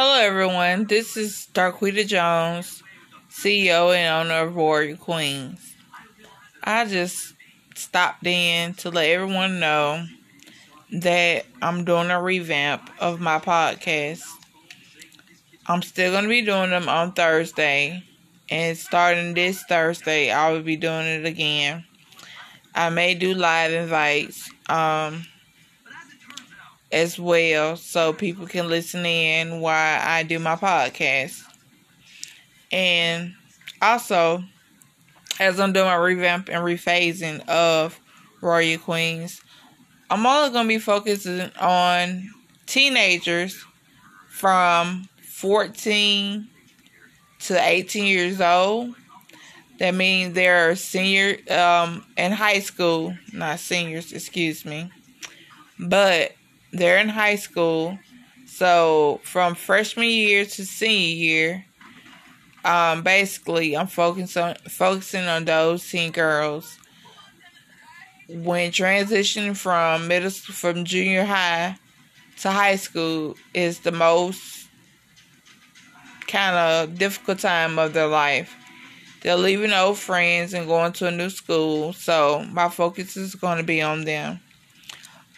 Hello, everyone. This is Darquita Jones, CEO and owner of Warrior Queens. I just stopped in to let everyone know that I'm doing a revamp of my podcast. I'm still going to be doing them on Thursday, and starting this Thursday, I will be doing it again. I may do live invites. Um, as well so people can listen in while I do my podcast. And also, as I'm doing my revamp and rephasing of Royal Queens, I'm only going to be focusing on teenagers from 14 to 18 years old. That means they're senior um, in high school, not seniors, excuse me. But they're in high school. So from freshman year to senior year, um, basically I'm focusing on focusing on those teen girls. When transitioning from middle from junior high to high school is the most kind of difficult time of their life. They're leaving old friends and going to a new school, so my focus is going to be on them.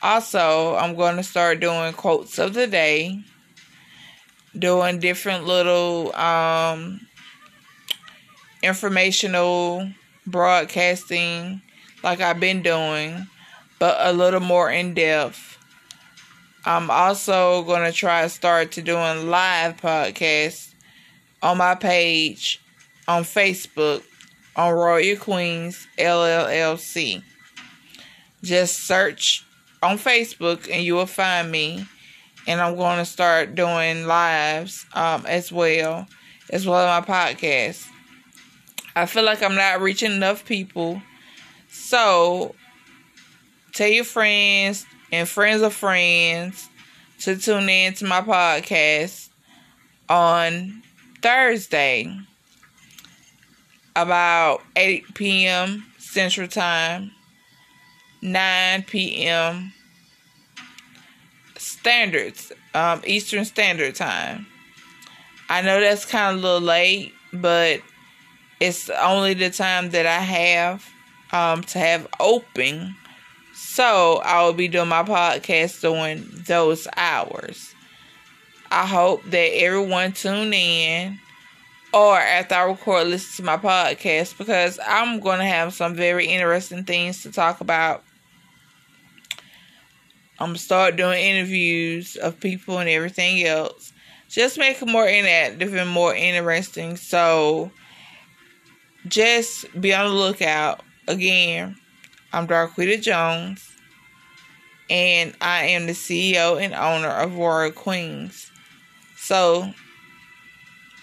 Also, I'm going to start doing quotes of the day, doing different little um, informational broadcasting like I've been doing, but a little more in depth. I'm also going to try to start to doing live podcasts on my page on Facebook on Royal Queens LLC. Just search on Facebook and you will find me. And I'm going to start doing lives um, as well, as well as my podcast. I feel like I'm not reaching enough people. So tell your friends and friends of friends to tune in to my podcast on Thursday about 8 p.m. Central Time 9 p.m. standards, um, Eastern Standard Time. I know that's kind of a little late, but it's only the time that I have um, to have open. So I will be doing my podcast during those hours. I hope that everyone tune in or after I record listen to my podcast because I'm going to have some very interesting things to talk about I'm gonna start doing interviews of people and everything else. Just make it more interactive and more interesting. So just be on the lookout. Again, I'm Darquita Jones, and I am the CEO and owner of Royal Queens. So,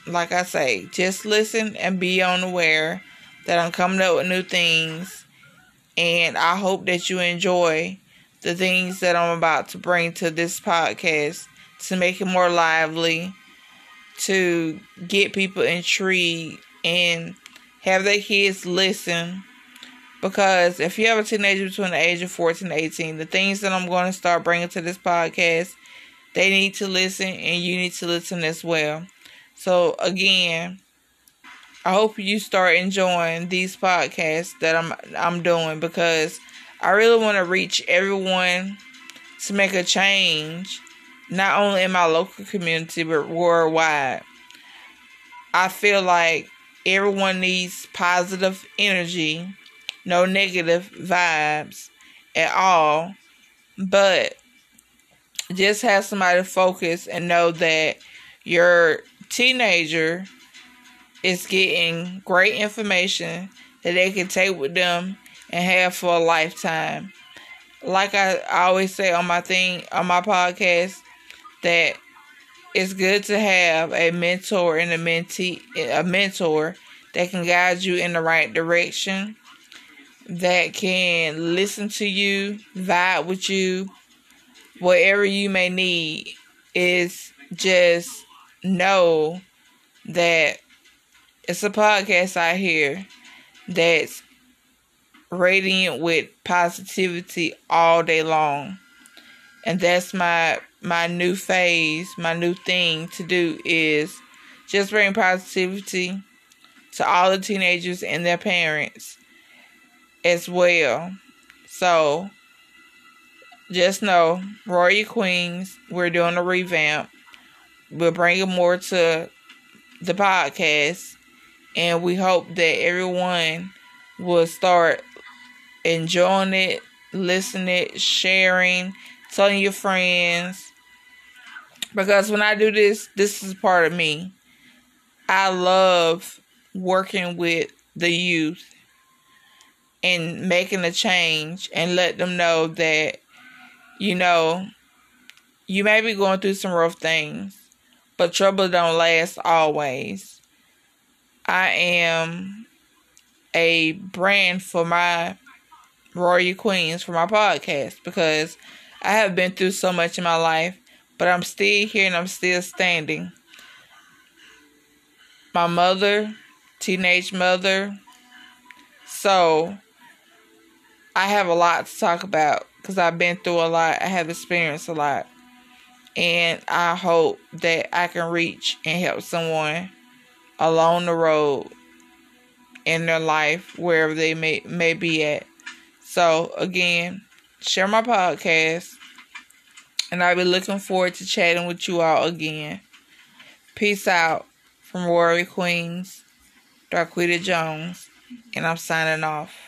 like I say, just listen and be on aware that I'm coming up with new things, and I hope that you enjoy the things that I'm about to bring to this podcast to make it more lively, to get people intrigued and have their kids listen. Because if you have a teenager between the age of 14 and 18, the things that I'm going to start bringing to this podcast, they need to listen and you need to listen as well. So, again, I hope you start enjoying these podcasts that I'm I'm doing because I really want to reach everyone to make a change, not only in my local community, but worldwide. I feel like everyone needs positive energy, no negative vibes at all, but just have somebody focus and know that your teenager is getting great information that they can take with them and have for a lifetime. Like I, I always say on my thing on my podcast that it's good to have a mentor and a mentee a mentor that can guide you in the right direction that can listen to you, vibe with you, whatever you may need is just know that it's a podcast out here that's radiant with positivity all day long. And that's my my new phase, my new thing to do is just bring positivity to all the teenagers and their parents as well. So just know, Royal Queens, we're doing a revamp. We're bringing more to the podcast, and we hope that everyone will start enjoying it, listening, sharing, telling your friends. Because when I do this, this is part of me. I love working with the youth and making a change and let them know that, you know, you may be going through some rough things, but trouble don't last always. I am a brand for my Royal Queens for my podcast because I have been through so much in my life, but I'm still here and I'm still standing. My mother, teenage mother, so I have a lot to talk about because I've been through a lot. I have experienced a lot. And I hope that I can reach and help someone along the road in their life, wherever they may, may be at. So, again, share my podcast. And I'll be looking forward to chatting with you all again. Peace out from Royal Queens, Darquita Jones, and I'm signing off.